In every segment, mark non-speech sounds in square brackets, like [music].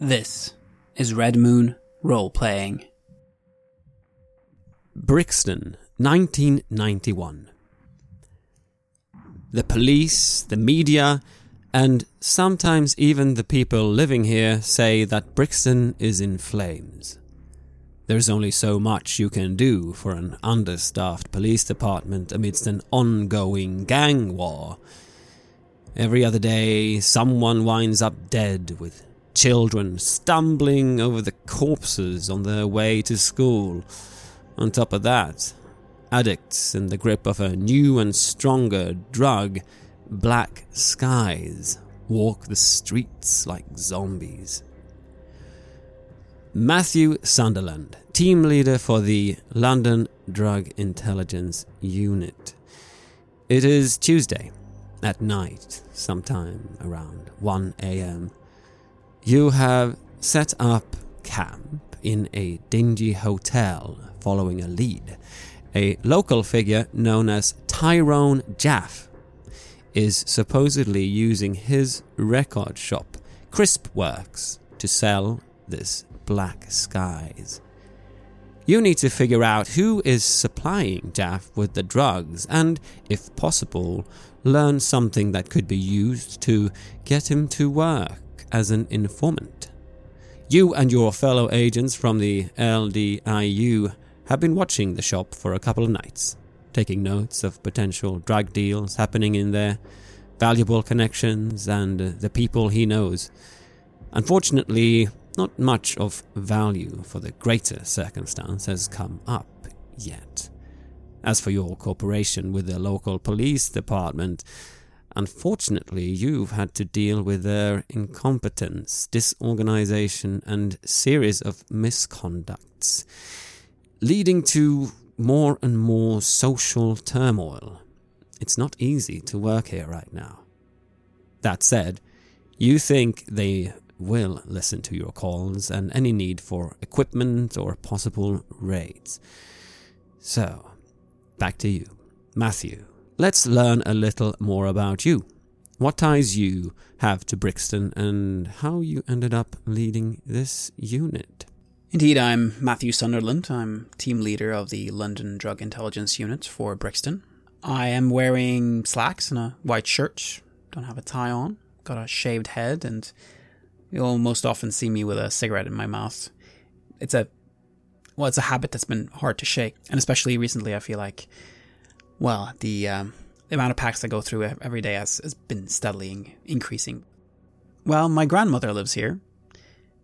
This is Red Moon Role Playing. Brixton, 1991. The police, the media, and sometimes even the people living here say that Brixton is in flames. There's only so much you can do for an understaffed police department amidst an ongoing gang war. Every other day, someone winds up dead with children stumbling over the corpses on their way to school. On top of that, addicts in the grip of a new and stronger drug, black skies, walk the streets like zombies. Matthew Sunderland, team leader for the London Drug Intelligence Unit. It is Tuesday at night, sometime around 1 am. You have set up camp in a dingy hotel following a lead. A local figure known as Tyrone Jaff is supposedly using his record shop, Crisp Works, to sell this black skies. You need to figure out who is supplying Jaff with the drugs and, if possible, learn something that could be used to get him to work as an informant. You and your fellow agents from the LDIU have been watching the shop for a couple of nights, taking notes of potential drug deals happening in there, valuable connections, and the people he knows. Unfortunately, not much of value for the greater circumstance has come up yet. As for your cooperation with the local police department, unfortunately you've had to deal with their incompetence, disorganization, and series of misconducts, leading to more and more social turmoil. It's not easy to work here right now. That said, you think they will listen to your calls and any need for equipment or possible raids. So, back to you, Matthew. Let's learn a little more about you. What ties you have to Brixton and how you ended up leading this unit. Indeed, I'm Matthew Sunderland. I'm team leader of the London Drug Intelligence Unit for Brixton. I am wearing slacks and a white shirt. Don't have a tie on. Got a shaved head, and you'll most often see me with a cigarette in my mouth. It's a well, it's a habit that's been hard to shake, and especially recently, I feel like, well, the um, the amount of packs I go through every day has, has been steadily increasing. Well, my grandmother lives here.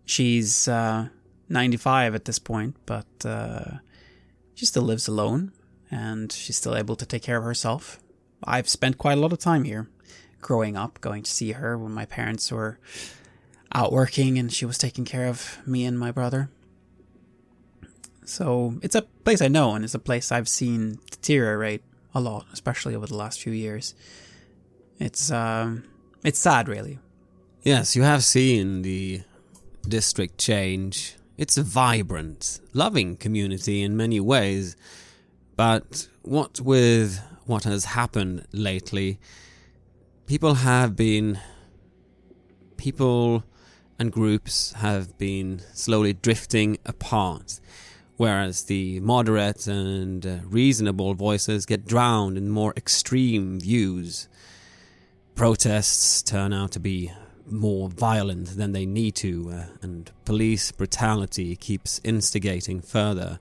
She's uh, 95 at this point, but uh, she still lives alone and she's still able to take care of herself. I've spent quite a lot of time here growing up, going to see her when my parents were out working and she was taking care of me and my brother. So it's a place I know and it's a place I've seen deteriorate a lot, especially over the last few years. It's um, it's sad, really. Yes, you have seen the district change. It's a vibrant, loving community in many ways, but what with what has happened lately, people have been people and groups have been slowly drifting apart, whereas the moderate and uh, reasonable voices get drowned in more extreme views. Protests turn out to be more violent than they need to, uh, and police brutality keeps instigating further,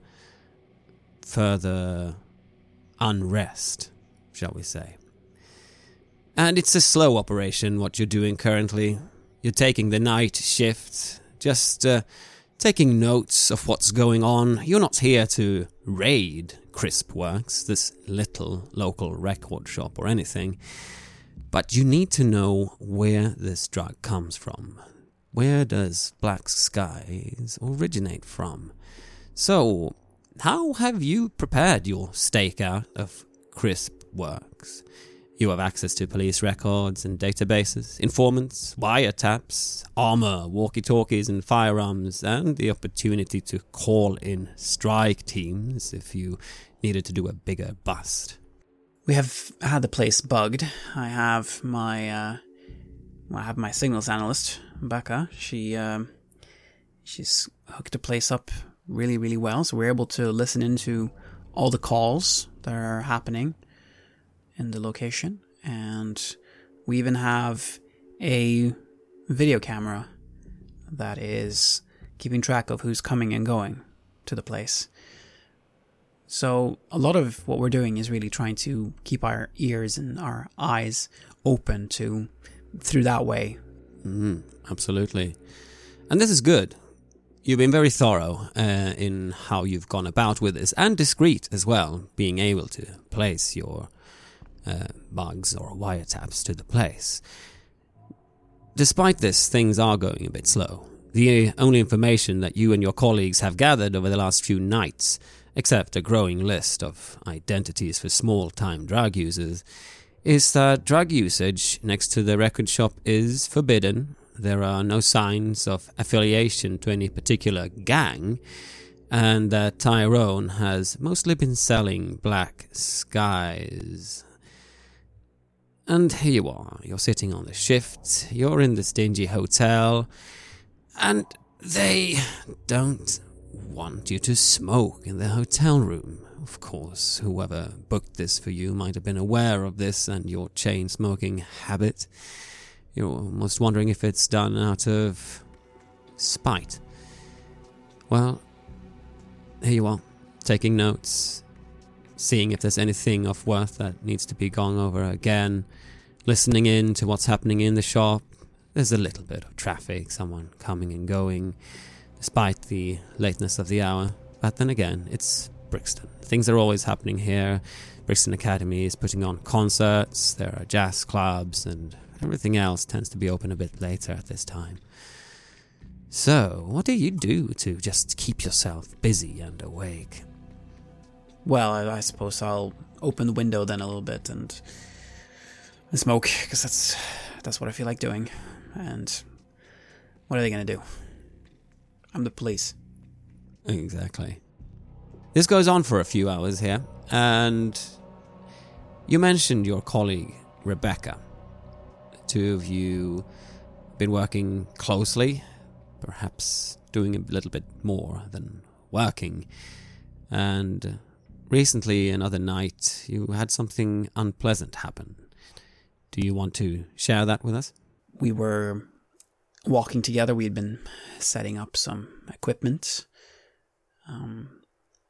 further unrest, shall we say. And it's a slow operation, what you're doing currently. You're taking the night shift, just uh, taking notes of what's going on. You're not here to raid Crispworks, this little local record shop or anything. But you need to know where this drug comes from. Where does Black Skies originate from? So, how have you prepared your stakeout of Crispworks? You have access to police records and databases, informants, wiretaps, armor, walkie talkies, and firearms, and the opportunity to call in strike teams if you needed to do a bigger bust. We have had the place bugged. I have my uh, I have my signals analyst, Becca. She uh, She's hooked the place up really, really well. So we're able to listen into all the calls that are happening in the location. And we even have a video camera that is keeping track of who's coming and going to the place. So a lot of what we're doing is really trying to keep our ears and our eyes open to through that way. Mm, absolutely. And this is good. You've been very thorough uh, in how you've gone about with this and discreet as well, being able to place your uh, bugs or wiretaps to the place. Despite this, things are going a bit slow. The only information that you and your colleagues have gathered over the last few nights, except a growing list of identities for small time drug users, is that drug usage next to the record shop is forbidden. There are no signs of affiliation to any particular gang, and that Tyrone has mostly been selling black skies. And here you are, you're sitting on the shift, you're in this dingy hotel, and they don't want you to smoke in the hotel room. Of course, whoever booked this for you might have been aware of this and your chain smoking habit. You're almost wondering if it's done out of spite. Well, here you are, taking notes, seeing if there's anything of worth that needs to be gone over again, listening in to what's happening in the shop. There's a little bit of traffic, someone coming and going, despite the lateness of the hour. But then again, it's Brixton. Things are always happening here. Brixton Academy is putting on concerts, there are jazz clubs, and everything else tends to be open a bit later at this time. So, what do you do to just keep yourself busy and awake? Well, I, suppose I'll open the window then a little bit and, smoke because that's that's what I feel like doing. And what are they to do? I'm the police. Exactly. This goes on for a few hours here, and you mentioned your colleague Rebecca. The two of you been working closely, perhaps doing a little bit more than working. And recently, another night, you had something unpleasant happen. Do you want to share that with us? We were walking together. We had been setting up some equipment. Um,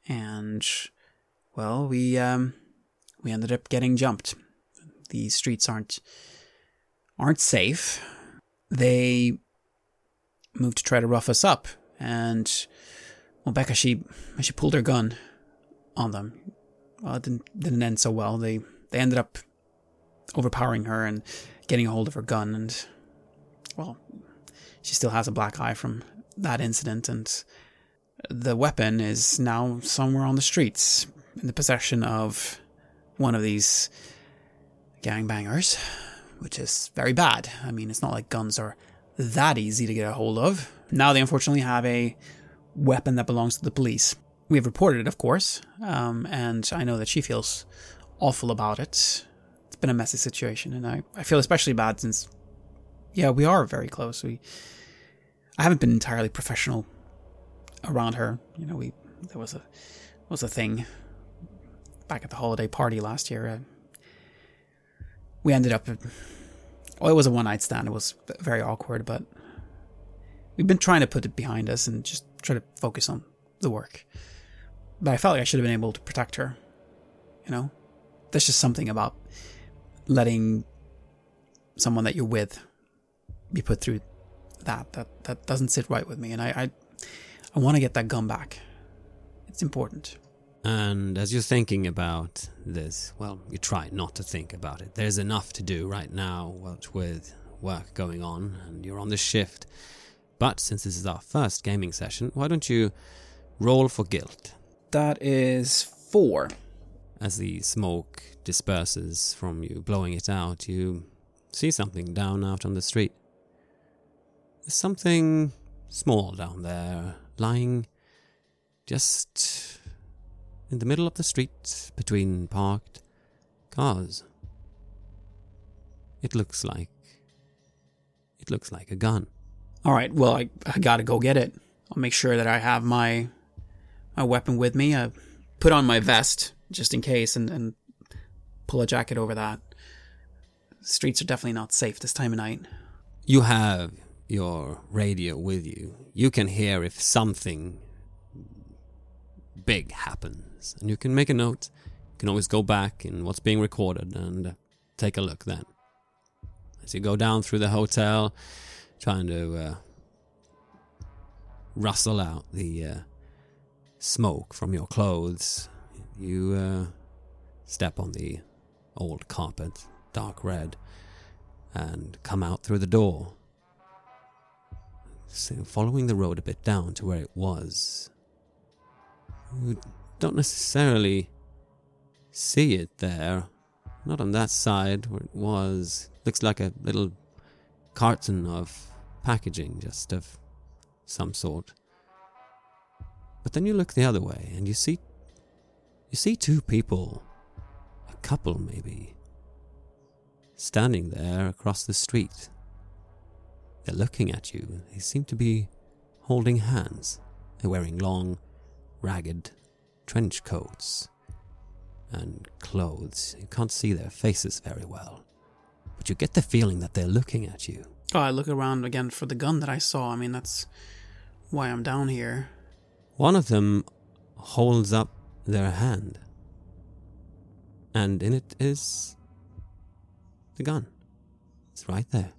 and well, we um, we ended up getting jumped. The streets aren't aren't safe. They moved to try to rough us up, and well, Becca she she pulled her gun on them. Well, it didn't didn't end so well. They they ended up overpowering her and getting a hold of her gun, and well, she still has a black eye from that incident, and the weapon is now somewhere on the streets in the possession of one of these gangbangers, which is very bad. I mean, it's not like guns are that easy to get a hold of. Now they unfortunately have a weapon that belongs to the police. We have reported it, of course, um, and I know that she feels awful about it. Been a messy situation, and I, I feel especially bad since, yeah, we are very close. We, I haven't been entirely professional around her. You know, we there was a was a thing back at the holiday party last year. Uh, we ended up. Well, it was a one night stand. It was very awkward, but we've been trying to put it behind us and just try to focus on the work. But I felt like I should have been able to protect her. You know, there's just something about letting someone that you're with be put through that that that doesn't sit right with me, and I, I I want to get that gun back. It's important. And as you're thinking about this, well, you try not to think about it. There's enough to do right now with work going on, and you're on the shift. But since this is our first gaming session, why don't you roll for guilt? That is four. As the smoke disperses from you, blowing it out, you see something down out on the street. There's something small down there, lying just in the middle of the street between parked cars. It looks like. It looks like a gun. All right, well, I, I gotta go get it. I'll make sure that I have my my weapon with me. I put on my vest just in case, and, and pull a jacket over that. Streets are definitely not safe this time of night. You have your radio with you. You can hear if something big happens, and you can make a note. You can always go back in what's being recorded and uh, take a look then. As you go down through the hotel, trying to uh, rustle out the uh, smoke from your clothes, you uh, step on the old carpet, dark red, and come out through the door. So following the road a bit down to where it was. You don't necessarily see it there. Not on that side where it was. Looks like a little carton of packaging, just of some sort. But then you look the other way and you see you see two people, a couple maybe, standing there across the street. They're looking at you. They seem to be holding hands. They're wearing long, ragged trench coats and clothes. You can't see their faces very well, but you get the feeling that they're looking at you. Oh, I look around again for the gun that I saw. I mean, that's why I'm down here. One of them holds up their hand, and in it is the gun. It's right there.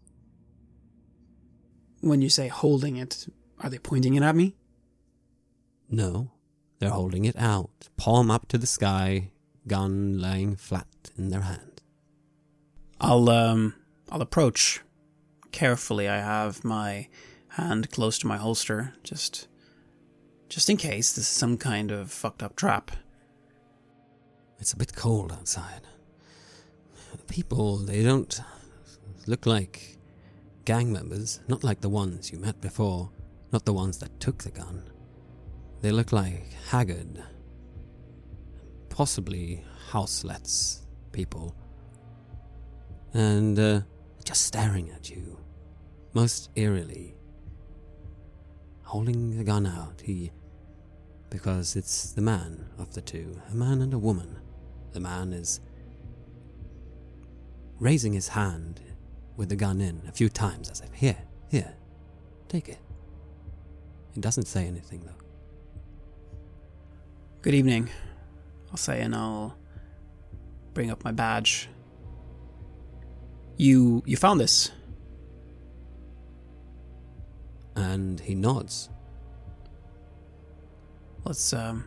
When you say holding it, are they pointing it at me? No, they're holding it out, palm up to the sky, gun lying flat in their hand. I'll um I'll approach carefully. I have my hand close to my holster, just just in case this is some kind of fucked up trap. It's a bit cold outside. People, they don't look like gang members, not like the ones you met before, not the ones that took the gun. They look like haggard, possibly houselets people, and uh, just staring at you, most eerily. Holding the gun out, he. Because it's the man of the two, a man and a woman. The man is raising his hand with the gun in a few times as if, here, here, take it. He doesn't say anything though. Good evening. I'll say, and I'll bring up my badge. You you found this? And he nods. Let's um.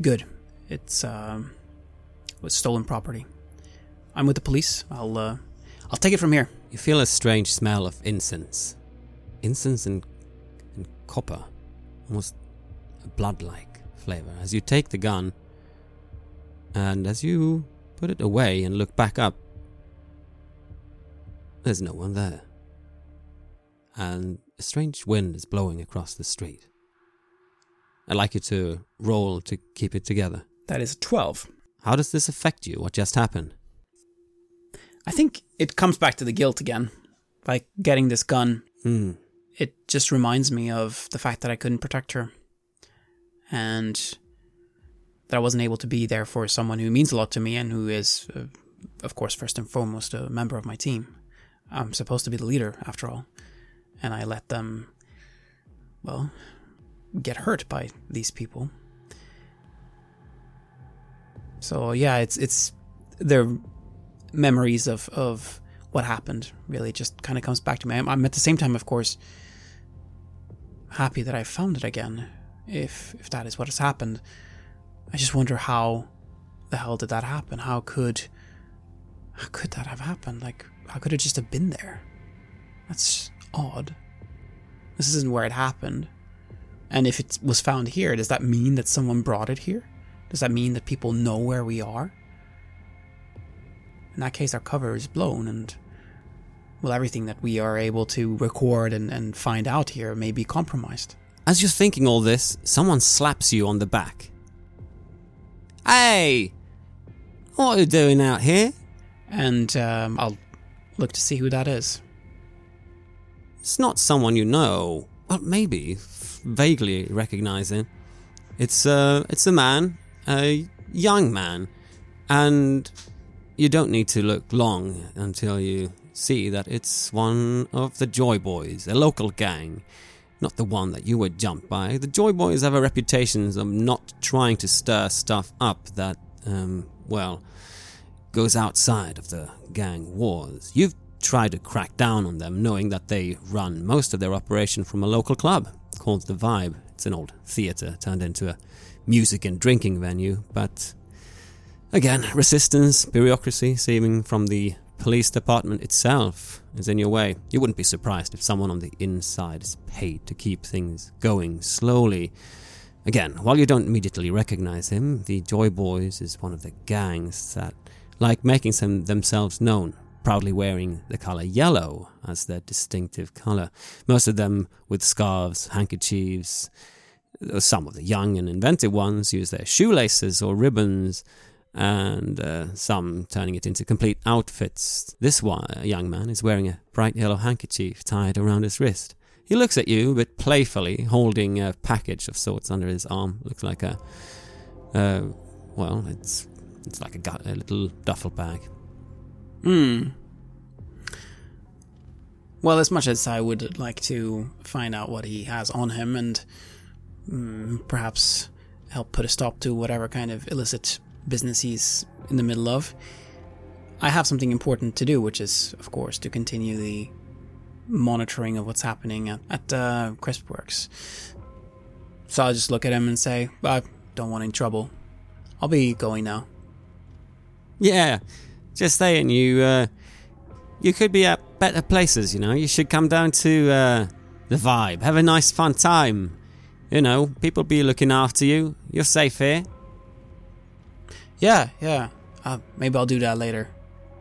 Good. It's um. Was stolen property. I'm with the police. I'll uh. I'll take it from here. You feel a strange smell of incense. Incense and, and copper. Almost a blood like flavor. As you take the gun, and as you put it away and look back up, there's no one there. And a strange wind is blowing across the street. I'd like you to roll to keep it together. That is twelve. How does this affect you? What just happened? I think it comes back to the guilt again. Like getting this gun, Hmm. it just reminds me of the fact that I couldn't protect her. And that I wasn't able to be there for someone who means a lot to me and who is, uh, of course, first and foremost, a member of my team. I'm supposed to be the leader, after all. And I let them, well, get hurt by these people. So yeah, it's it's they're memories of of what happened. Really, just kind of comes back to me. I'm, I'm at the same time, of course, happy that I found it again. If if that is what has happened, I just wonder how the hell did that happen? How could how could that have happened? Like how could it just have been there? That's odd. This isn't where it happened. And if it was found here, does that mean that someone brought it here? Does that mean that people know where we are? In that case, our cover is blown, and well, everything that we are able to record and, and find out here may be compromised. As you're thinking all this, someone slaps you on the back. Hey! What are you doing out here? And um, I'll look to see who that is. It's not someone you know. well, maybe vaguely recognizing. It's uh, it's a man, a young man, and you don't need to look long until you see that it's one of the Joy Boys, a local gang. Not the one that you were jumped by. The Joy Boys have a reputation of not trying to stir stuff up that, um, well, goes outside of the gang wars. You've tried to crack down on them, knowing that they run most of their operation from a local club called The Vibe. It's an old theatre turned into a music and drinking venue, but again, resistance, bureaucracy, seeming from the police department itself is in your way. You wouldn't be surprised if someone on the inside is paid to keep things going slowly. Again, while you don't immediately recognize him, the Joy Boys is one of the gangs that like making some themselves known, proudly wearing the color yellow as their distinctive color. Most of them with scarves, handkerchiefs. Some of the young and inventive ones use their shoelaces or ribbons, and uh, some turning it into complete outfits. This one, young man is wearing a bright yellow handkerchief tied around his wrist. He looks at you a bit playfully, holding a package of sorts under his arm. Looks like a, uh, well, it's it's like a, a little duffel bag. Hmm. Well, as much as I would like to find out what he has on him and mm, perhaps help put a stop to whatever kind of illicit business he's in the middle of, I have something important to do, which is, of course, to continue the monitoring of what's happening at, at uh, Crispworks. So I'll just look at him and say, I don't want any trouble. I'll be going now. Yeah, just saying you uh, you could be at better places. You know, you should come down to uh, the vibe, have a nice fun time. You know, people be looking after you. You're safe here. Yeah, yeah. Uh, maybe I'll do that later.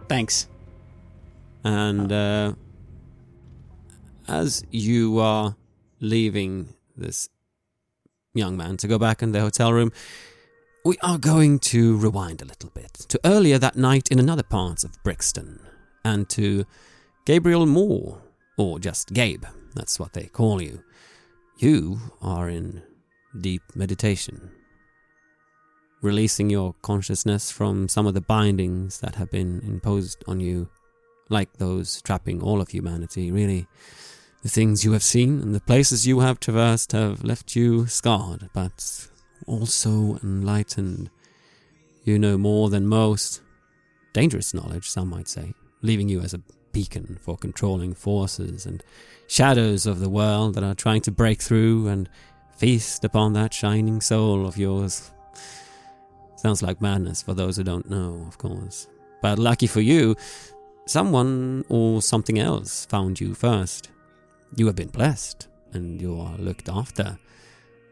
Thanks. And uh, as you are leaving this young man to go back in the hotel room, we are going to rewind a little bit to earlier that night in another part of Brixton, and to Gabriel Moore, or just Gabe, that's what they call you. You are in deep meditation, releasing your consciousness from some of the bindings that have been imposed on you, like those trapping all of humanity, really. The things you have seen and the places you have traversed have left you scarred, but also enlightened. You know more than most. Dangerous knowledge, some might say, leaving you as a beacon for controlling forces and shadows of the world that are trying to break through and feast upon that shining soul of yours. Sounds like madness for those who don't know, of course. But lucky for you, someone or something else found you first. You have been blessed, and you are looked after.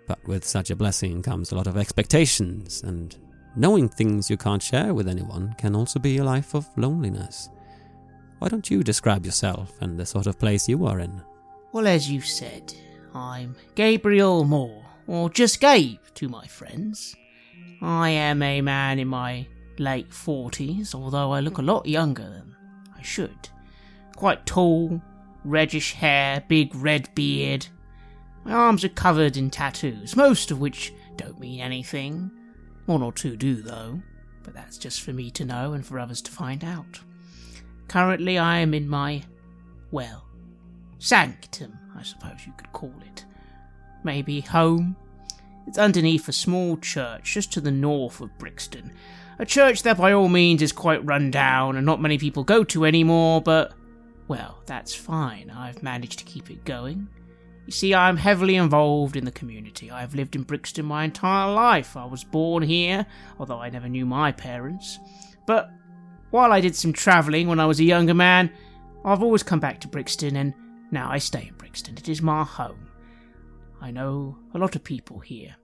But with such a blessing comes a lot of expectations, and knowing things you can't share with anyone can also be a life of loneliness. Why don't you describe yourself and the sort of place you are in? Well, as you said, I'm Gabriel Moore, or just Gabe to my friends. I am a man in my late 40s, although I look a lot younger than I should. Quite tall, reddish hair, big red beard, my arms are covered in tattoos, most of which don't mean anything. One or two do, though, but that's just for me to know and for others to find out. Currently, I am in my, well, sanctum, I suppose you could call it. Maybe home? It's underneath a small church just to the north of Brixton. A church that by all means is quite run down and not many people go to anymore, but, well, that's fine. I've managed to keep it going. You see, I am heavily involved in the community. I have lived in Brixton my entire life. I was born here, although I never knew my parents. But while I did some travelling when I was a younger man, I've always come back to Brixton, and now I stay in Brixton. It is my home. I know a lot of people here.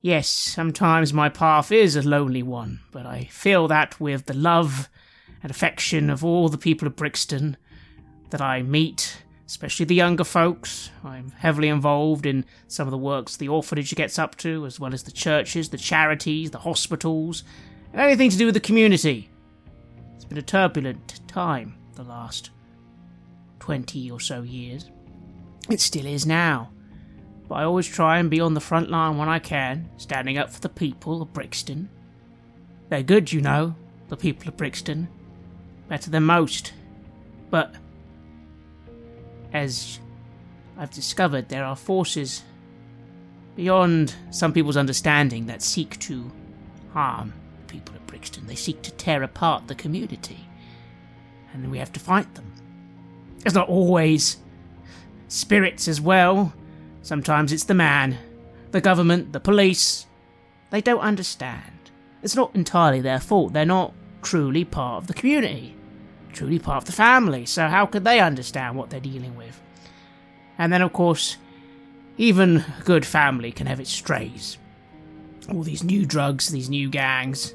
Yes, sometimes my path is a lonely one, but I feel that with the love and affection of all the people of Brixton that I meet especially the younger folks. I'm heavily involved in some of the works the orphanage gets up to, as well as the churches, the charities, the hospitals, and anything to do with the community. It's been a turbulent time the last 20 or so years. It still is now. But I always try and be on the front line when I can, standing up for the people of Brixton. They're good, you know, the people of Brixton. Better than most. But, as I've discovered, there are forces beyond some people's understanding that seek to harm the people of Brixton. They seek to tear apart the community. And we have to fight them. It's not always spirits as well. Sometimes it's the man, the government, the police. They don't understand. It's not entirely their fault. They're not truly part of the community, truly part of the family. So how could they understand what they're dealing with? And then, of course, even a good family can have its strays. All these new drugs, these new gangs.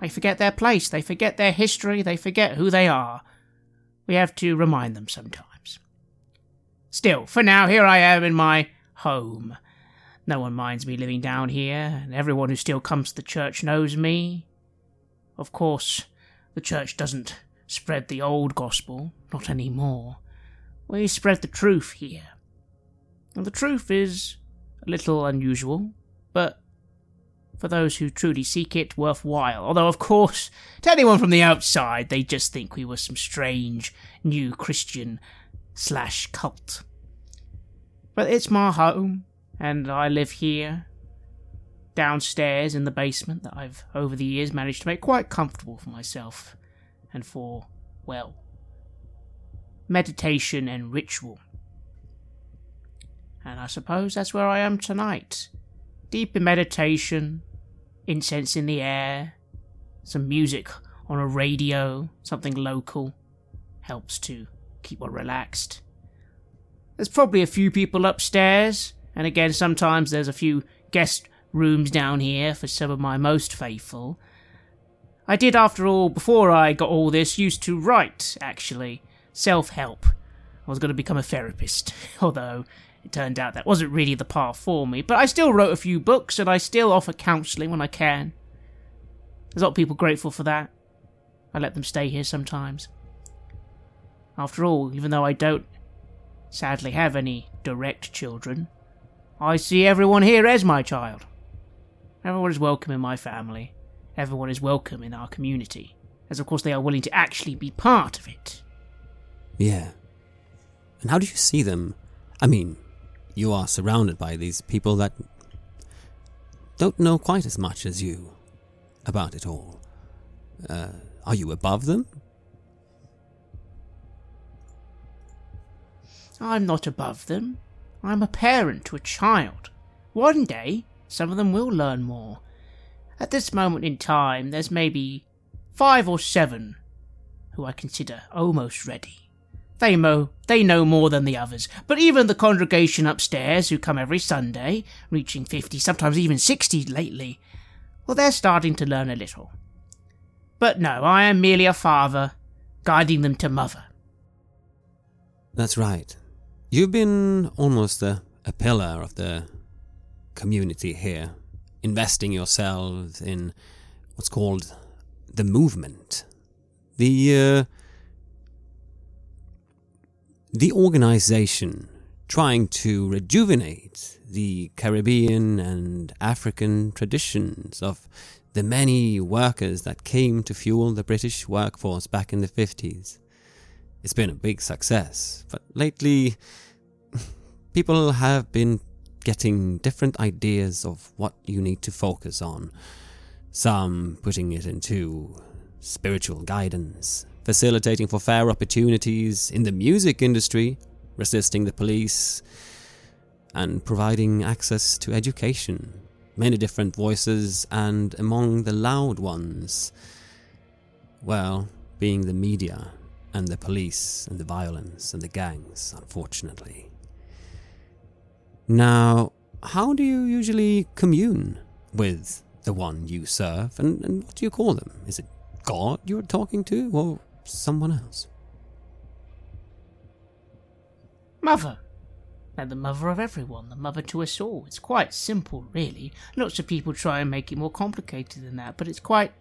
They forget their place, they forget their history, they forget who they are. We have to remind them sometimes. Still, for now, here I am in my home. No one minds me living down here, and everyone who still comes to the church knows me. Of course, the church doesn't spread the old gospel, not any more. We spread the truth here. And the truth is a little unusual, but for those who truly seek it, worthwhile. Although, of course, to anyone from the outside, they just think we were some strange new Christian slash cult. But it's my home, and I live here, downstairs in the basement that I've over the years managed to make quite comfortable for myself and for, well, meditation and ritual. And I suppose that's where I am tonight. Deep in meditation, incense in the air, some music on a radio, something local, helps to keep one relaxed. There's probably a few people upstairs, and again, sometimes there's a few guest rooms down here for some of my most faithful. I did, after all, before I got all this, used to write, actually. Self help. I was going to become a therapist, [laughs] although it turned out that wasn't really the path for me. But I still wrote a few books, and I still offer counselling when I can. There's a lot of people grateful for that. I let them stay here sometimes. After all, even though I don't sadly have any direct children, I see everyone here as my child. Everyone is welcome in my family. Everyone is welcome in our community, as of course they are willing to actually be part of it. Yeah. And how do you see them? I mean, you are surrounded by these people that don't know quite as much as you about it all. Uh, are you above them? I'm not above them. I'm a parent to a child. One day, some of them will learn more. At this moment in time, there's maybe five or seven who I consider almost ready. They know, they know more than the others, but even the congregation upstairs, who come every Sunday, reaching 50, sometimes even 60 lately, well, they're starting to learn a little. But no, I am merely a father, guiding them to mother. That's right. You've been almost a, a pillar of the community here, investing yourselves in what's called the movement. The uh, the organization trying to rejuvenate the Caribbean and African traditions of the many workers that came to fuel the British workforce back in the 50s. It's been a big success, but lately [laughs] people have been getting different ideas of what you need to focus on. Some putting it into spiritual guidance, facilitating for fair opportunities in the music industry, resisting the police, and providing access to education. Many different voices, and among the loud ones, well, being the media and the police and the violence and the gangs, unfortunately. Now, how do you usually commune with the one you serve, and, and what do you call them? Is it God you're talking to, or someone else? Mother. They're the mother of everyone, the mother to us all. It's quite simple, really. Lots of people try and make it more complicated than that, but it's quite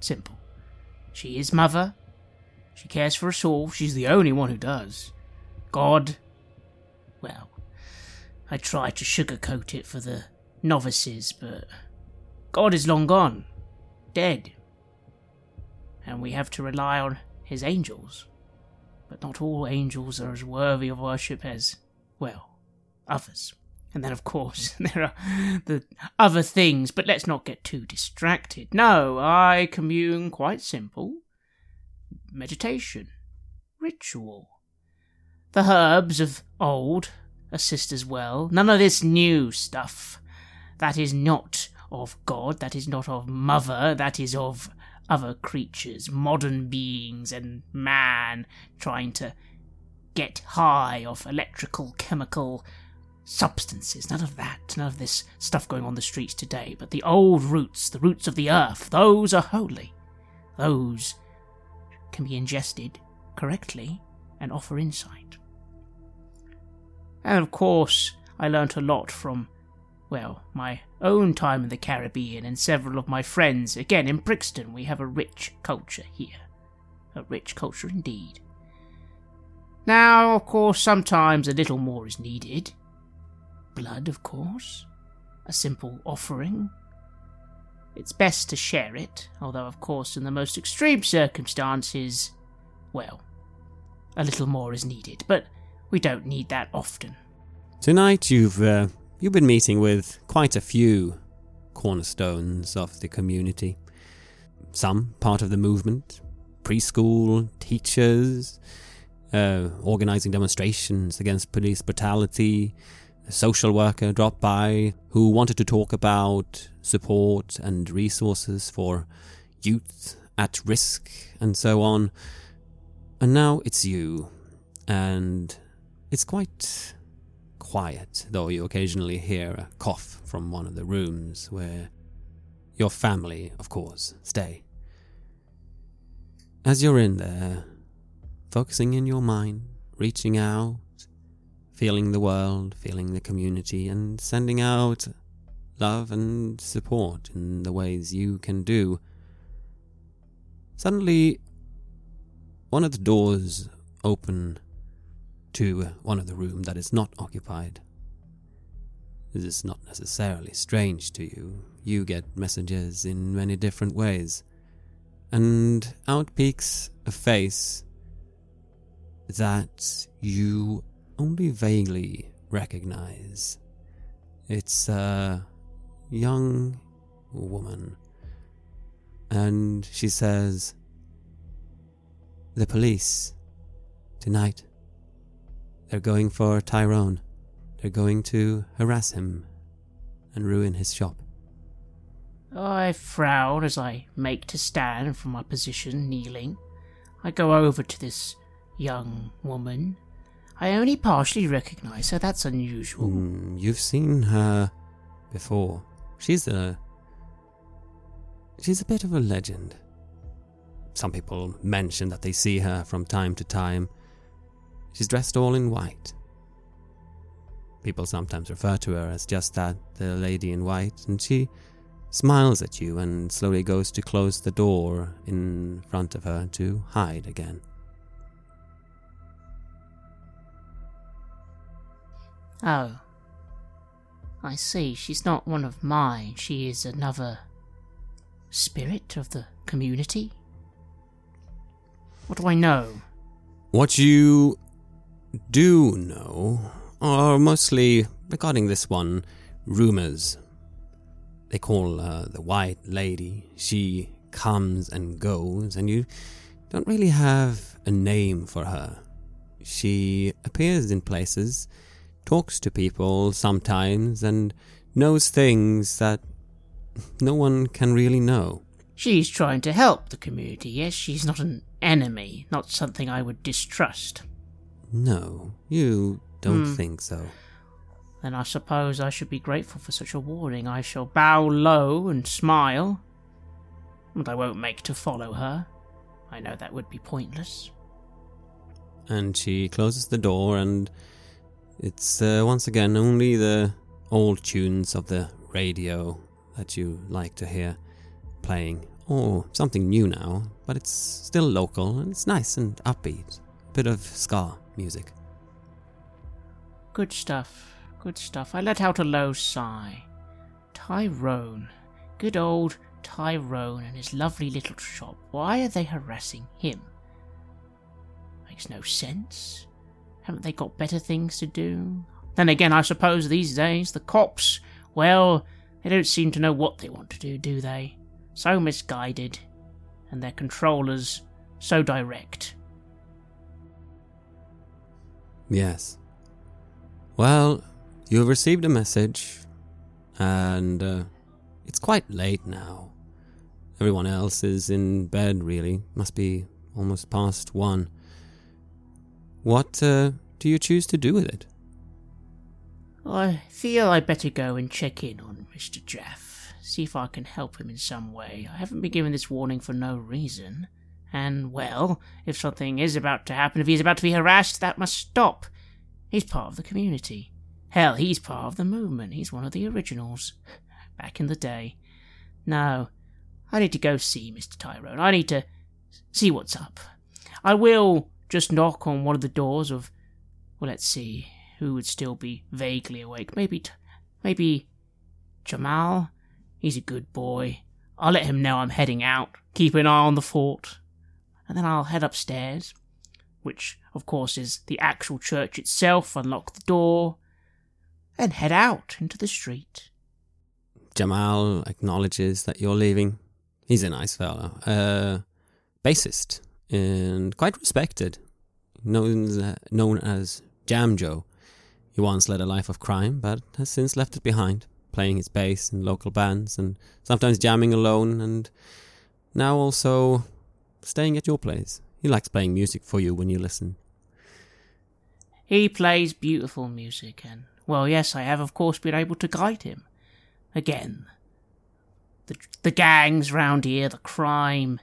simple. She is mother. She cares for us all. She's the only one who does. God, well, I try to sugarcoat it for the novices, but God is long gone, dead. And we have to rely on his angels. But not all angels are as worthy of worship as, well, others. And then, of course, [laughs] there are the other things, but let's not get too distracted. No, I commune quite simple meditation, ritual. The herbs of old assist as well. None of this new stuff. That is not of God, that is not of Mother, that is of other creatures, modern beings, and man trying to get high off electrical, chemical substances. None of that, none of this stuff going on the streets today. But the old roots, the roots of the earth, those are holy. Those can be ingested correctly and offer insight. And of course, I learnt a lot from, well, my own time in the Caribbean and several of my friends. Again, in Brixton, we have a rich culture here. A rich culture indeed. Now, of course, sometimes a little more is needed. Blood, of course. A simple offering. It's best to share it, although, of course, in the most extreme circumstances, well, a little more is needed. But we don't need that often. Tonight you've uh, you've been meeting with quite a few cornerstones of the community. Some part of the movement, preschool teachers, uh, organizing demonstrations against police brutality. A social worker dropped by who wanted to talk about support and resources for youth at risk and so on. And now it's you, and it's quite quiet, though you occasionally hear a cough from one of the rooms where your family, of course, stay. As you're in there, focusing in your mind, reaching out, feeling the world, feeling the community, and sending out love and support in the ways you can do. Suddenly, one of the doors open to one of the rooms that is not occupied. This is not necessarily strange to you. You get messages in many different ways. And out peeks a face that you only vaguely recognize. It's a young woman. And she says, The police. Tonight. They're going for Tyrone. They're going to harass him and ruin his shop. I frown as I make to stand from my position, kneeling. I go over to this young woman. I only partially recognize her, that's unusual. Mm, you've seen her before. She's a. She's a bit of a legend. Some people mention that they see her from time to time She's dressed all in white. People sometimes refer to her as just that, the lady in white, and she smiles at you and slowly goes to close the door in front of her to hide again. Oh. I see. She's not one of mine. She is another spirit of the community. What do I know? What you do know are mostly regarding this one rumors. They call her the White Lady. She comes and goes, and you don't really have a name for her. She appears in places, talks to people sometimes, and knows things that no one can really know. She's trying to help the community, yes? She's not an enemy, not something I would distrust. No, you don't Hmm. think so. Then I suppose I should be grateful for such a warning. I shall bow low and smile. But I won't make to follow her. I know that would be pointless. And she closes the door, and it's uh, once again only the old tunes of the radio that you like to hear playing, or something new now, but it's still local and it's nice and upbeat. Bit of ska music. Good stuff. Good stuff. I let out a low sigh. Tyrone. Good old Tyrone and his lovely little shop. Why are they harassing him? Makes no sense. Haven't they got better things to do? Then again, I suppose these days the cops, well, they don't seem to know what they want to do, do they? So misguided, and their controllers so direct. Yes. Well, you've received a message, and uh, it's quite late now. Everyone else is in bed, really. Must be almost past one. What uh, do you choose to do with it? I feel I'd better go and check in on Mr. Jaff, see if I can help him in some way. I haven't been given this warning for no reason. And, well, if something is about to happen, if he's about to be harassed, that must stop. He's part of the community. Hell, he's part of the movement. He's one of the originals. Back in the day. No, I need to go see Mr. Tyrone. I need to see what's up. I will just knock on one of the doors of, well, let's see, who would still be vaguely awake. Maybe, maybe Jamal. He's a good boy. I'll let him know I'm heading out. Keep an eye on the fort, and then I'll head upstairs, which of course is the actual church itself. Unlock the door, and head out into the street. Jamal acknowledges that you're leaving. He's a nice fellow. Uh, bassist and quite respected. Known, known as Jam Joe. He once led a life of crime, but has since left it behind, playing his bass in local bands and sometimes jamming alone, and now also staying at your place. He likes playing music for you when you listen. He plays beautiful music, and, well, yes, I have, of course, been able to guide him. Again, the, the gangs round here, the crime,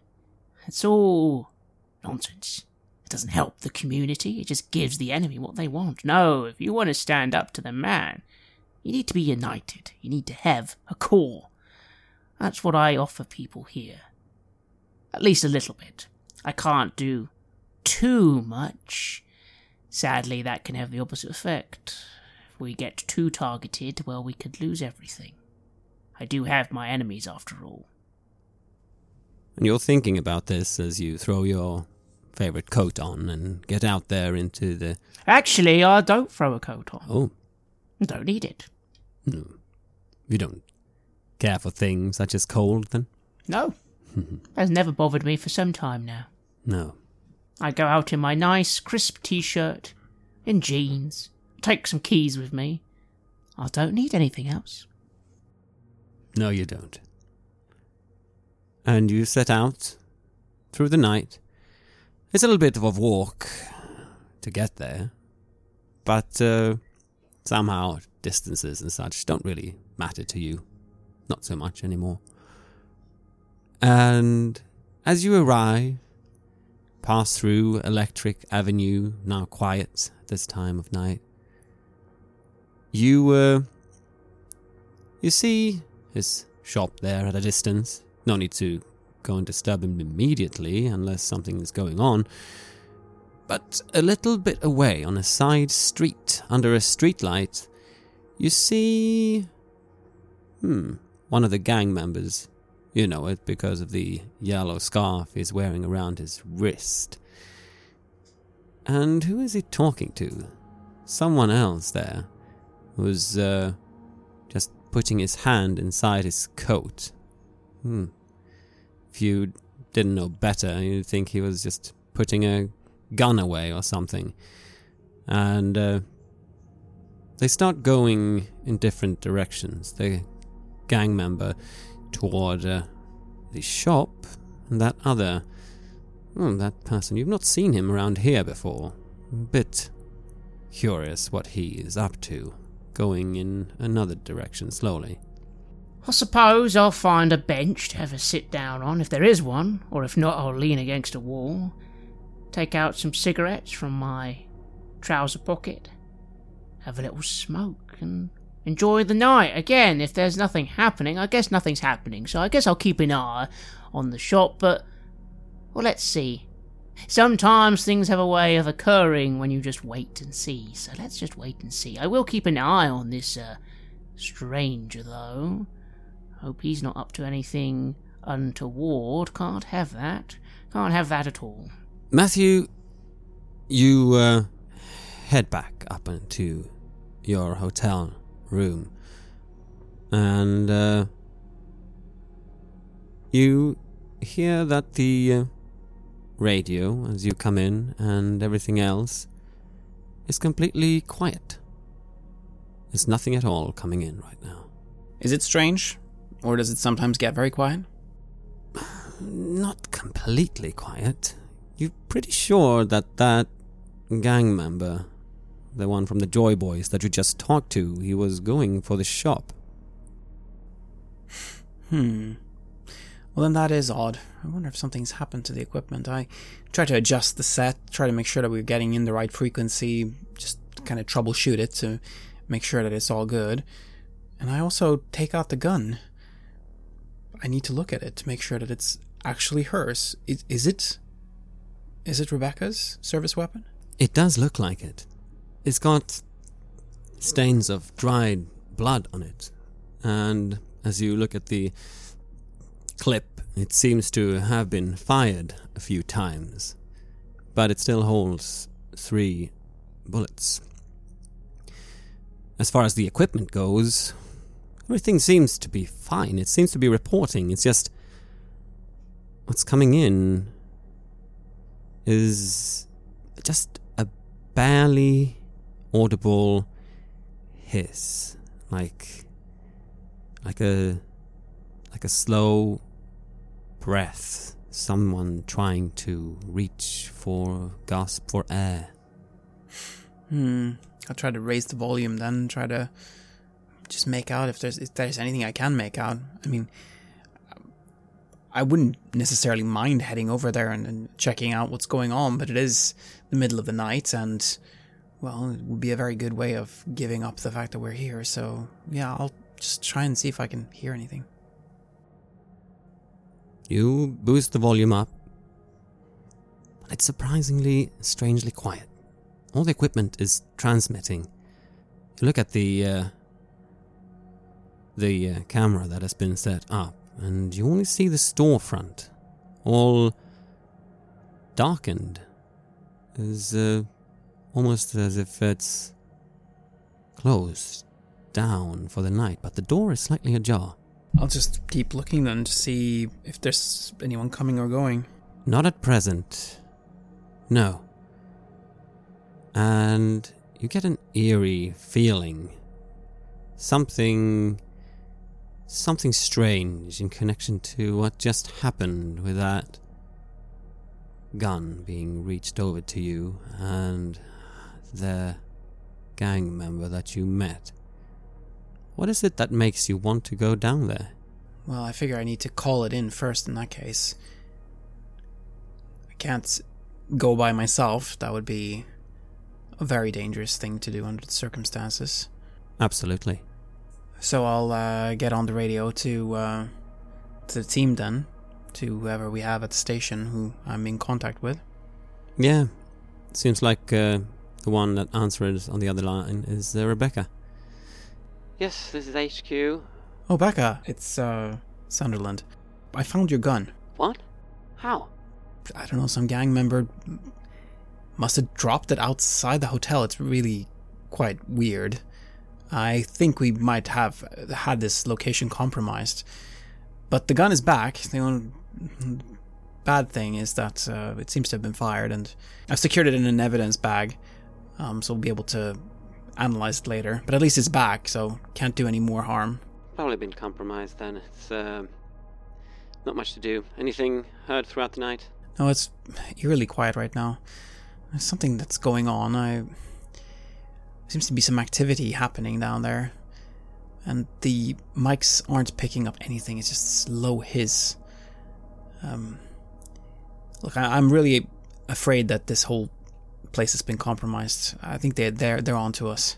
it's all nonsense. It doesn't help the community, it just gives the enemy what they want. No, if you want to stand up to the man, you need to be united. You need to have a core. That's what I offer people here. At least a little bit. I can't do too much. Sadly, that can have the opposite effect. If we get too targeted, well, we could lose everything. I do have my enemies after all. And you're thinking about this as you throw your favorite coat on and get out there into the. Actually, I don't throw a coat on. Oh, Don't need it. no. You don't care for things such as cold, then? No. Has never bothered me for some time now. No. I go out in my nice, crisp t shirt, in jeans, take some keys with me. I don't need anything else. No, you don't. And you set out through the night. It's a little bit of a walk to get there, but uh, somehow distances and such don't really matter to you. Not so much anymore. And as you arrive, pass through Electric Avenue, now quiet this time of night, you uh, you see his shop there at a distance. No need to go and disturb him immediately unless something is going on. But a little bit away on a side street, under a streetlight, you see. Hmm, one of the gang members. You know it because of the yellow scarf he's wearing around his wrist. And who is he talking to? Someone else there who's uh, just putting his hand inside his coat. Hmm. If you didn't know better, you'd think he was just putting a gun away or something. And uh, they start going in different directions. The gang member toward uh, the shop, and that other. Oh, that person. You've not seen him around here before. Bit curious what he is up to going in another direction slowly. I suppose I'll find a bench to have a sit down on if there is one, or if not, I'll lean against a wall, take out some cigarettes from my trouser pocket, have a little smoke, and enjoy the night. Again, if there's nothing happening, I guess nothing's happening, so I guess I'll keep an eye on the shop, but. Well, let's see. Sometimes things have a way of occurring when you just wait and see. So let's just wait and see. I will keep an eye on this uh, stranger, though. Hope he's not up to anything untoward. Can't have that. Can't have that at all. Matthew, you uh, head back up into your hotel room and uh, you hear that the uh, radio as you come in and everything else is completely quiet. There's nothing at all coming in right now. Is it strange? Or does it sometimes get very quiet? [sighs] Not completely quiet. You're pretty sure that that gang member, the one from the Joy Boys that you just talked to, he was going for the shop. [laughs] Hmm. Well, then that is odd. I wonder if something's happened to the equipment. I try to adjust the set, try to make sure that we're getting in the right frequency, just kind of troubleshoot it to make sure that it's all good. And I also take out the gun. I need to look at it to make sure that it's actually hers. Is, is it? Is it Rebecca's service weapon? It does look like it. It's got stains of dried blood on it. And as you look at the clip, it seems to have been fired a few times. But it still holds three bullets. As far as the equipment goes, everything seems to be fine. It seems to be reporting. It's just what's coming in is just a barely audible hiss, like like a like a slow breath, someone trying to reach for gasp for air. Hmm. I'll try to raise the volume then, try to just make out if there's if there's anything I can make out. I mean, I wouldn't necessarily mind heading over there and, and, checking out what's going on, but it is the middle of the night, and well, it would be a very good way of giving up the fact that we're here. So yeah, I'll just try and see if I can hear anything. You boost the volume up. But It's surprisingly, strangely quiet. All the equipment is transmitting. You look at the uh, the uh, camera that has been set up, and you only see the storefront, all darkened, as uh, almost as if it's closed down for the night. But the door is slightly ajar. I'll just keep looking then to see if there's anyone coming or going. Not at present. No. And you get an eerie feeling. Something. Something strange in connection to what just happened with that gun being reached over to you and the gang member that you met. What is it that makes you want to go down there? Well, I figure I need to call it in first in that case. I can't go by myself. That would be a very dangerous thing to do under the circumstances. Absolutely. So I'll uh, get on the radio to uh, to the team then, to whoever we have at the station who I'm in contact with. Yeah, seems like uh, the one that answers on the other line is uh, Rebecca. Yes, this is HQ. Oh, Becca, it's uh, Sunderland. I found your gun. What? How? I don't know. Some gang member must have dropped it outside the hotel. It's really quite weird. I think we might have had this location compromised. But the gun is back. The only bad thing is that uh, it seems to have been fired, and I've secured it in an evidence bag, um, so we'll be able to analyze it later. But at least it's back, so can't do any more harm. Probably been compromised then. It's uh, not much to do. Anything heard throughout the night? No, it's eerily quiet right now. There's something that's going on. I seems to be some activity happening down there, and the mics aren't picking up anything. It's just low hiss. Um, look, I, am really afraid that this whole place has been compromised. I think they're they're they're onto us.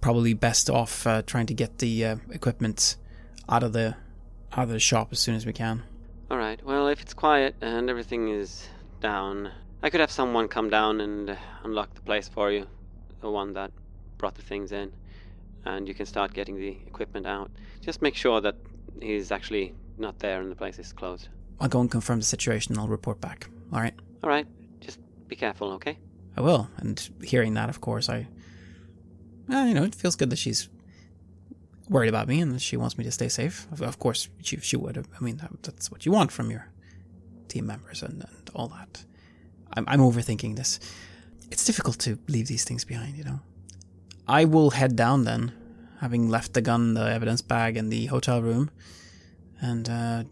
Probably best off uh, trying to get the uh, equipment out of the out of the shop as soon as we can. All right. Well, if it's quiet and everything is down. I could have someone come down and unlock the place for you, the one that brought the things in, and you can start getting the equipment out. Just make sure that he's actually not there and the place is closed. I'll go and confirm the situation and I'll report back. All right. All right, be careful, okay? I will. And hearing that, of course, I. Well, you know, it feels good that she's worried about me and that she wants me to stay safe. Of, of course, she, she would. I mean, that, that's what you want from your team members and, and all that. I'm, I'm overthinking this. It's difficult to leave these things behind, you know. I will head down then, having left the gun, the evidence bag, in the hotel room, and uh,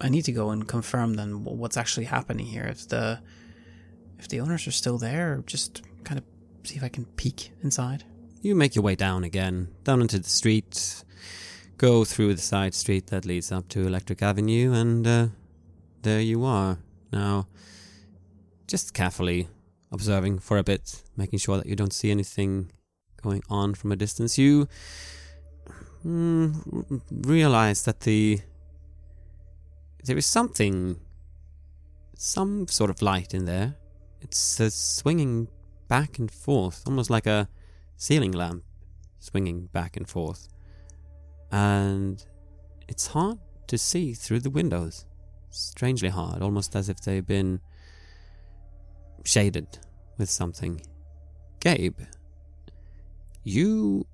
I need to go and confirm then what's actually happening here. If the if the owners are still there, just kind of see if I can peek inside. You make your way down again, down into the street, go through the side street that leads up to Electric Avenue, and uh, there you are. Now, just carefully observing for a bit, making sure that you don't see anything going on from a distance, you mm, realize that the there is something, some sort of light in there. It's uh, swinging back and forth, almost like a ceiling lamp swinging back and forth. And it's hard to see through the windows. Strangely hard, almost as if they've been shaded with something. Gabe, you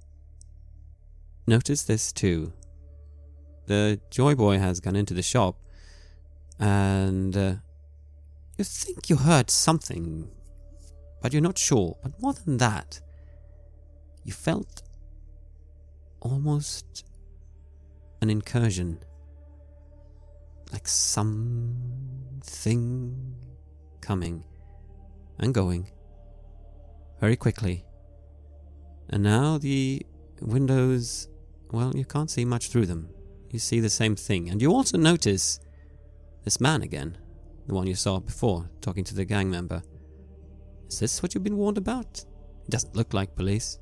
notice this too. The Joy Boy has gone into the shop, and uh, you think you heard something, but you're not sure. But more than that, you felt almost an incursion. Like something coming and going very quickly. And now the windows, well, you can't see much through them. You see the same thing. And you also notice this man again, the one you saw before, talking to the gang member. Is this what you've been warned about? It doesn't look like police.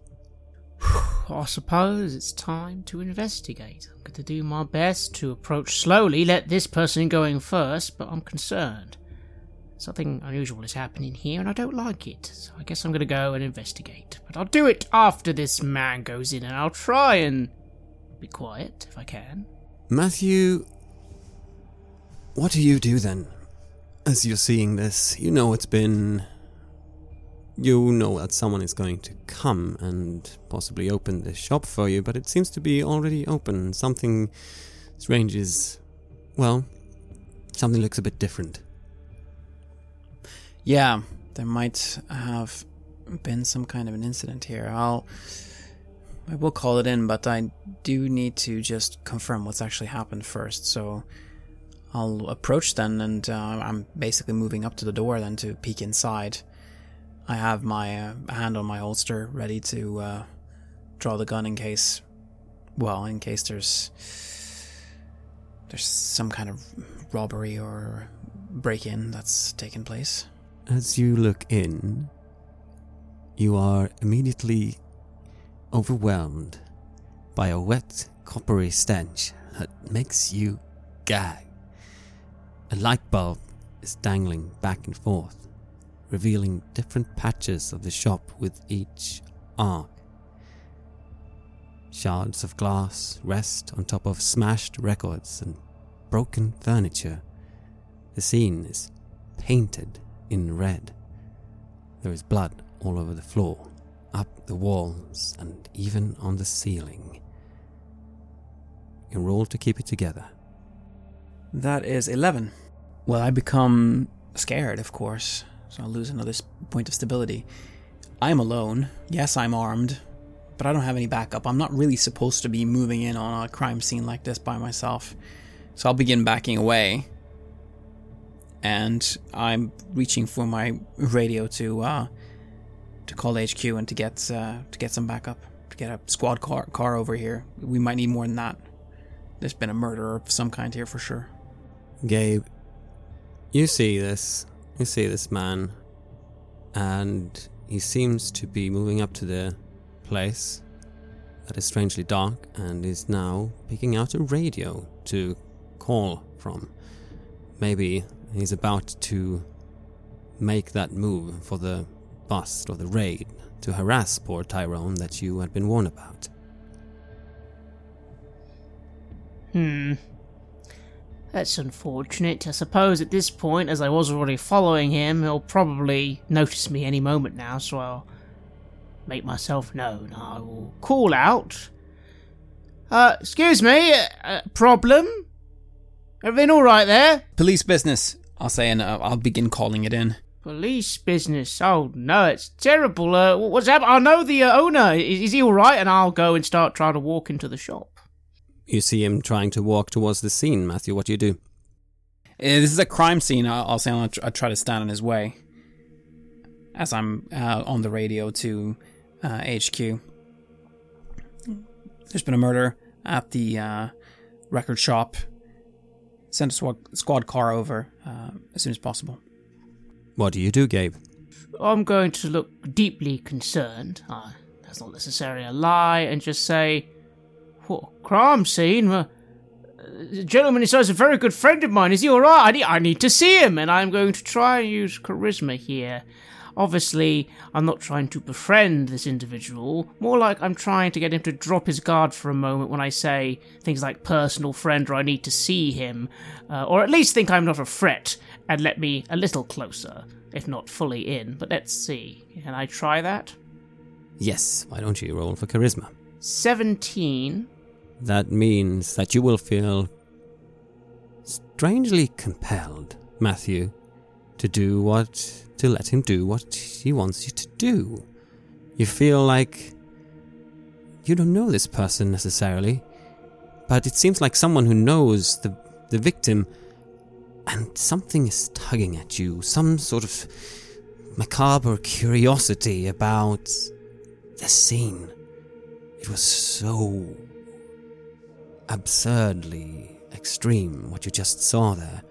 [sighs] I suppose it's time to investigate. I'm going to do my best to approach slowly, let this person going first, but I'm concerned. Something unusual is happening here and I don't like it, so I guess I'm going to go and investigate. But I'll do it after this man goes in and I'll try and be quiet if I can. Matthew, what do you do then? As you're seeing this, you know it's been you know that someone is going to come and possibly open the shop for you, but it seems to be already open. Something strange is. Well, something looks a bit different. Yeah, there might have been some kind of an incident here. I'll. I will call it in, but I do need to just confirm what's actually happened first. So I'll approach then, and uh, I'm basically moving up to the door then to peek inside. I have my uh, hand on my holster, ready to uh, draw the gun in case, well, in case there's there's some kind of robbery or break-in that's taken place. As you look in, you are immediately overwhelmed by a wet, coppery stench that makes you gag. A light bulb is dangling back and forth revealing different patches of the shop with each arc. Shards of glass rest on top of smashed records and broken furniture. The scene is painted in red. There is blood all over the floor, up the walls, and even on the ceiling. You roll to keep it together. That is 11. Well, I become scared, of course so I'll lose another point of stability. I'm alone. Yes, I'm armed, but I don't have any backup. I'm not really supposed to be moving in on a crime scene like this by myself. So I'll begin backing away. And I'm reaching for my radio to uh, to call HQ and to get uh, to get some backup, to get a squad car car over here. We might need more than that. There's been a murder of some kind here for sure. Gabe, you see this you see this man, and he seems to be moving up to the place that is strangely dark and is now picking out a radio to call from. Maybe he's about to make that move for the bust or the raid to harass poor Tyrone that you had been warned about? Hmm. That's unfortunate. I suppose at this point, as I was already following him, he'll probably notice me any moment now, so I'll make myself known. I will call out. Uh, excuse me, uh, problem? Everything alright there? Police business, I'll say, and uh, I'll begin calling it in. Police business. Oh no, it's terrible. Uh, what's happened? I know the uh, owner. Is, is he alright? And I'll go and start trying to walk into the shop. You see him trying to walk towards the scene, Matthew. What do you do? Uh, this is a crime scene. I'll, I'll say I'll, tr- I'll try to stand in his way as I'm uh, on the radio to uh, HQ. There's been a murder at the uh, record shop. Send a squad, squad car over uh, as soon as possible. What do you do, Gabe? I'm going to look deeply concerned. Uh, that's not necessarily a lie, and just say, "What crime scene? Uh, the gentleman is a very good friend of mine. Is he all right? I need, I need to see him." And I'm going to try and use charisma here. Obviously, I'm not trying to befriend this individual. More like I'm trying to get him to drop his guard for a moment when I say things like personal friend or I need to see him, uh, or at least think I'm not a threat and let me a little closer, if not fully in. But let's see. Can I try that? Yes, why don't you roll for charisma? 17. That means that you will feel strangely compelled, Matthew, to do what. to let him do what he wants you to do. You feel like. you don't know this person necessarily, but it seems like someone who knows the, the victim, and something is tugging at you, some sort of macabre curiosity about the scene. It was so absurdly extreme what you just saw there.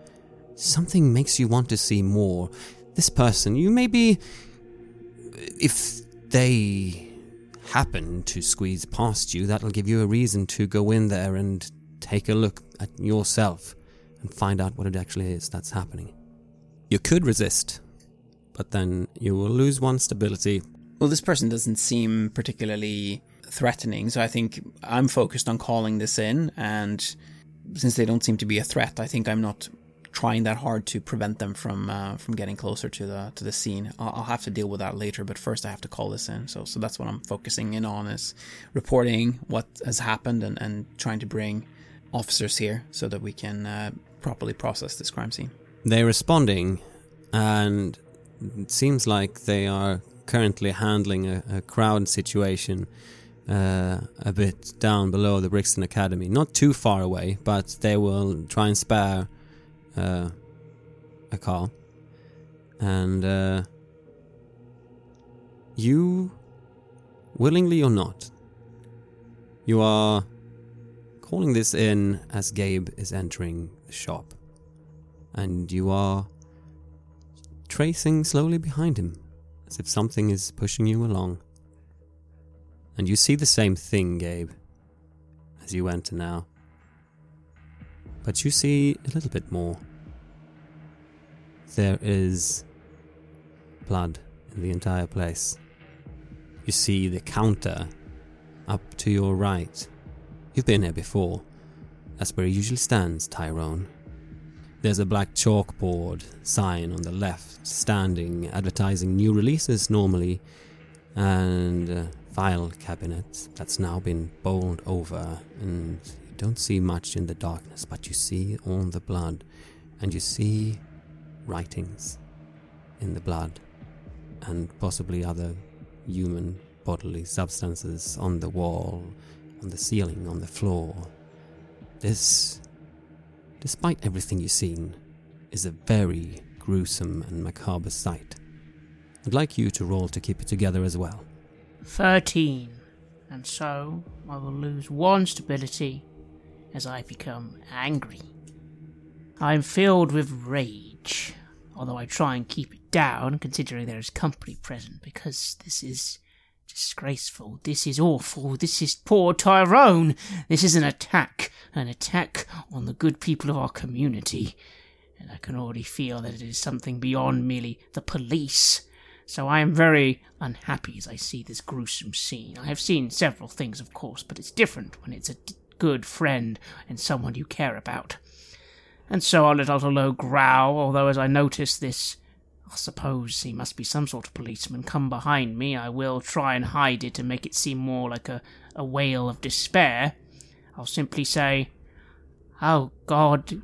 Something makes you want to see more. This person, you maybe. If they happen to squeeze past you, that'll give you a reason to go in there and take a look at yourself and find out what it actually is that's happening. You could resist, but then you will lose one stability. Well, this person doesn't seem particularly threatening, so I think I'm focused on calling this in, and since they don't seem to be a threat, I think I'm not trying that hard to prevent them from uh, from getting closer to the to the scene. I'll, I'll, have to deal with that later, but first I have to call this in. So so that's what I'm focusing in on is reporting what has happened and, and trying to bring officers here so that we can uh, properly process this crime scene. They're responding, and it seems like they are currently handling a, a crowd situation uh, a bit down below the Brixton Academy. Not too far away, but they will try and spare uh, a car. And uh, you, willingly or not, you are calling this in as Gabe is entering the shop. And you are tracing slowly behind him, as if something is pushing you along. And you see the same thing, Gabe, as you enter now. But you see a little bit more. There is blood in the entire place. You see the counter up to your right. You've been here before. That's where it usually stands, Tyrone. There's a black chalkboard sign on the left, standing, advertising new releases normally, and uh, file cabinet that's now been bowled over, and you don't see much in the darkness, but you see all the blood, and you see writings in the blood, and possibly other human bodily substances on the wall, on the ceiling, on the floor. This, despite everything you've seen, is a very gruesome and macabre sight. I'd like you to roll to keep it together as well. 13. And so I will lose one stability as I become angry. I am filled with rage, although I try and keep it down considering there is company present because this is disgraceful. This is awful. This is poor Tyrone. This is an attack. An attack on the good people of our community. and I can already feel that it is something beyond merely the police. So I am very unhappy as I see this gruesome scene. I have seen several things, of course, but it's different when it's a d- good friend and someone you care about. And so I'll let out a low growl, although as I notice this, I suppose he must be some sort of policeman, come behind me, I will try and hide it and make it seem more like a, a wail of despair. I'll simply say, Oh God,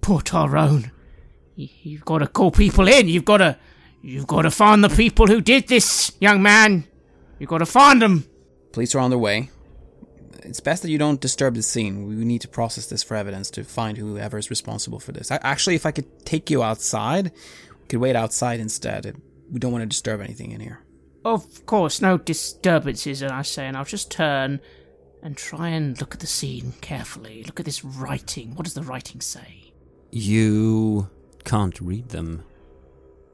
poor Tyrone. You, you've got to call people in. You've got to, you've got to find the people who did this, young man. You've got to find them. Police are on their way. It's best that you don't disturb the scene. We need to process this for evidence to find whoever is responsible for this. I, actually, if I could take you outside, we could wait outside instead. We don't want to disturb anything in here. Of course, no disturbances, and I say, and I'll just turn and try and look at the scene carefully. Look at this writing. What does the writing say? You can't read them.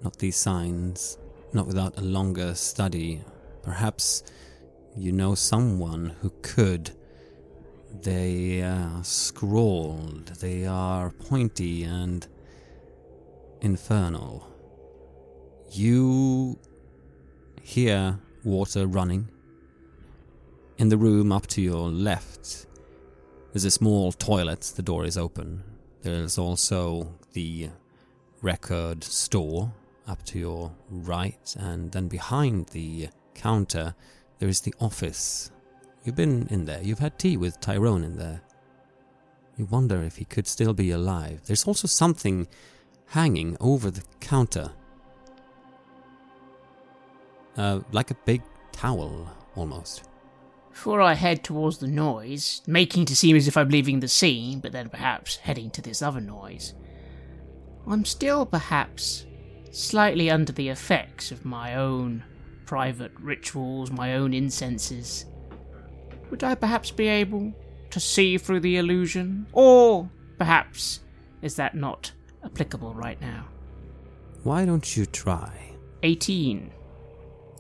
Not these signs. Not without a longer study. Perhaps you know someone who could. They are scrawled. They are pointy and infernal. You hear water running in the room up to your left, there's a small toilet. The door is open. There's also the record store up to your right, and then behind the counter, there is the office. You've been in there. You've had tea with Tyrone in there. You wonder if he could still be alive. There's also something hanging over the counter. Uh, like a big towel, almost. Before I head towards the noise, making to seem as if I'm leaving the scene, but then perhaps heading to this other noise, I'm still perhaps slightly under the effects of my own private rituals, my own incenses. Would I perhaps be able to see through the illusion? Or perhaps is that not applicable right now? Why don't you try? 18.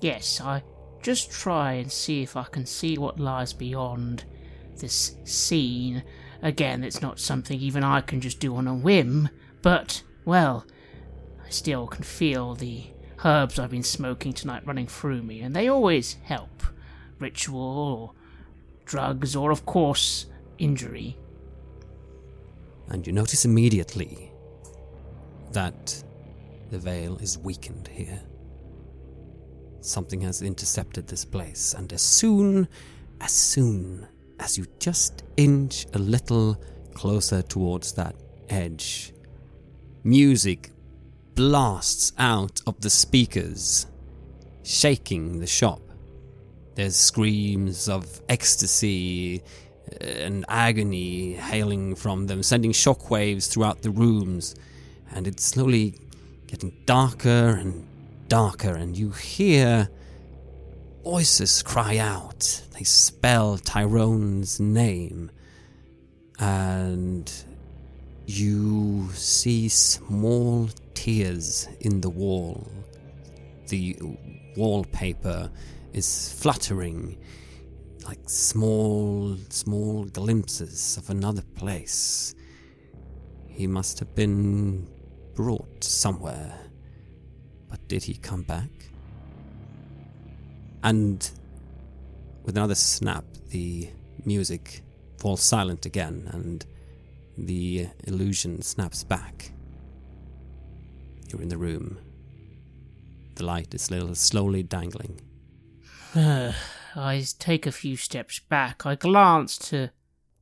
Yes, I just try and see if I can see what lies beyond this scene. Again, it's not something even I can just do on a whim, but, well, I still can feel the herbs I've been smoking tonight running through me, and they always help. Ritual, or drugs, or, of course, injury. And you notice immediately that the veil is weakened here. Something has intercepted this place, and as soon, as soon as you just inch a little closer towards that edge, music blasts out of the speakers, shaking the shop. There's screams of ecstasy uh, and agony hailing from them, sending shockwaves throughout the rooms, and it's slowly getting darker and darker, and you hear voices cry out. They spell Tyrone's name, and you see small tears in the wall. The wallpaper is fluttering like small, small glimpses of another place. He must have been brought somewhere but did he come back? And with another snap, the music falls silent again, and the illusion snaps back. You're in the room. The light is little slowly dangling. [sighs] I take a few steps back. I glance to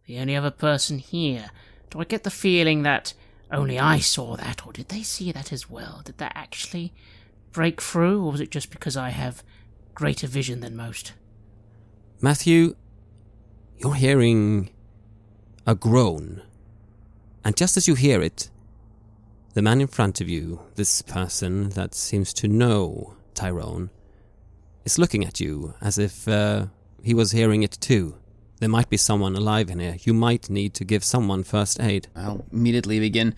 the only other person here. Do I get the feeling that only I saw that, or did they see that as well? Did that actually break through, or was it just because I have greater vision than most? Matthew, you're hearing a groan. And just as you hear it, the man in front of you, this person that seems to know Tyrone, is looking at you as if uh, he was hearing it too. There might be someone alive in here. You might need to give someone first aid. I'll immediately begin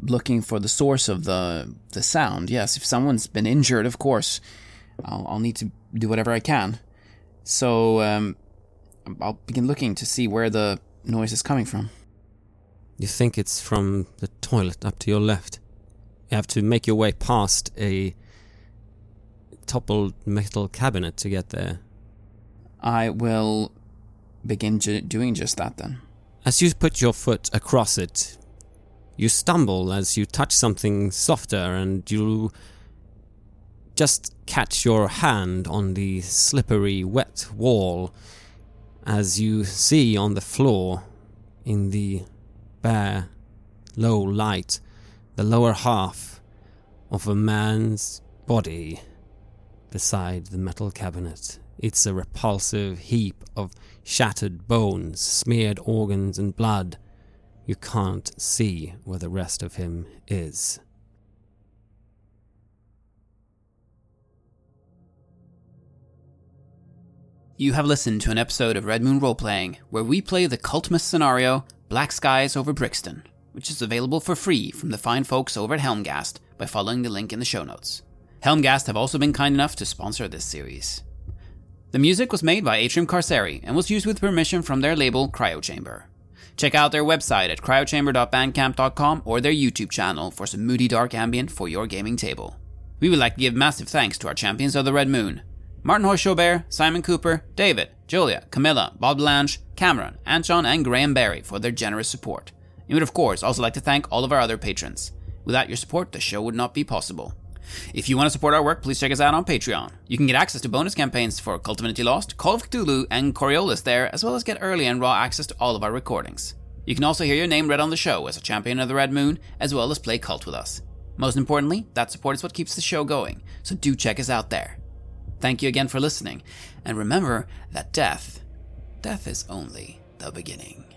looking for the source of the the sound. Yes, if someone's been injured, of course, I'll, I'll need to do whatever I can. So um, I'll begin looking to see where the noise is coming from. You think it's from the toilet up to your left. You have to make your way past a toppled metal cabinet to get there. I will begin ju- doing just that then. As you put your foot across it, you stumble as you touch something softer and you just catch your hand on the slippery, wet wall as you see on the floor in the bare, low light the lower half of a man's body beside the metal cabinet. It's a repulsive heap of shattered bones, smeared organs, and blood. You can't see where the rest of him is. You have listened to an episode of Red Moon Roleplaying where we play the KULTMAS scenario Black Skies over Brixton, which is available for free from the fine folks over at Helmgast by following the link in the show notes. Helmgast have also been kind enough to sponsor this series. The music was made by Atrium Carceri and was used with permission from their label Cryo Chamber. Check out their website at cryochamber.bandcamp.com or their YouTube channel for some moody dark ambient for your gaming table. We would like to give massive thanks to our champions of the Red Moon Martin Heuschober, Simon Cooper, David, Julia, Camilla, Bob Lange, Cameron, Antxon, and Graham Barey for their generous support. And would, of course, also like to thank all of our other patrons. Without your support, the show would not be possible. If you want to support our work, please check us out on Patreon. You can get access to bonus campaigns for KULT of Divinity Lost, Call of Cthulhu, and Coriolis there, as well as get early and raw access to all of our recordings. You can also hear your name read on the show as a champion of the Red Moon, as well as play KULT with us. Most importantly, that support is what keeps the show going, so do check us out there. Thank you again for listening, and remember that death, death is only the beginning.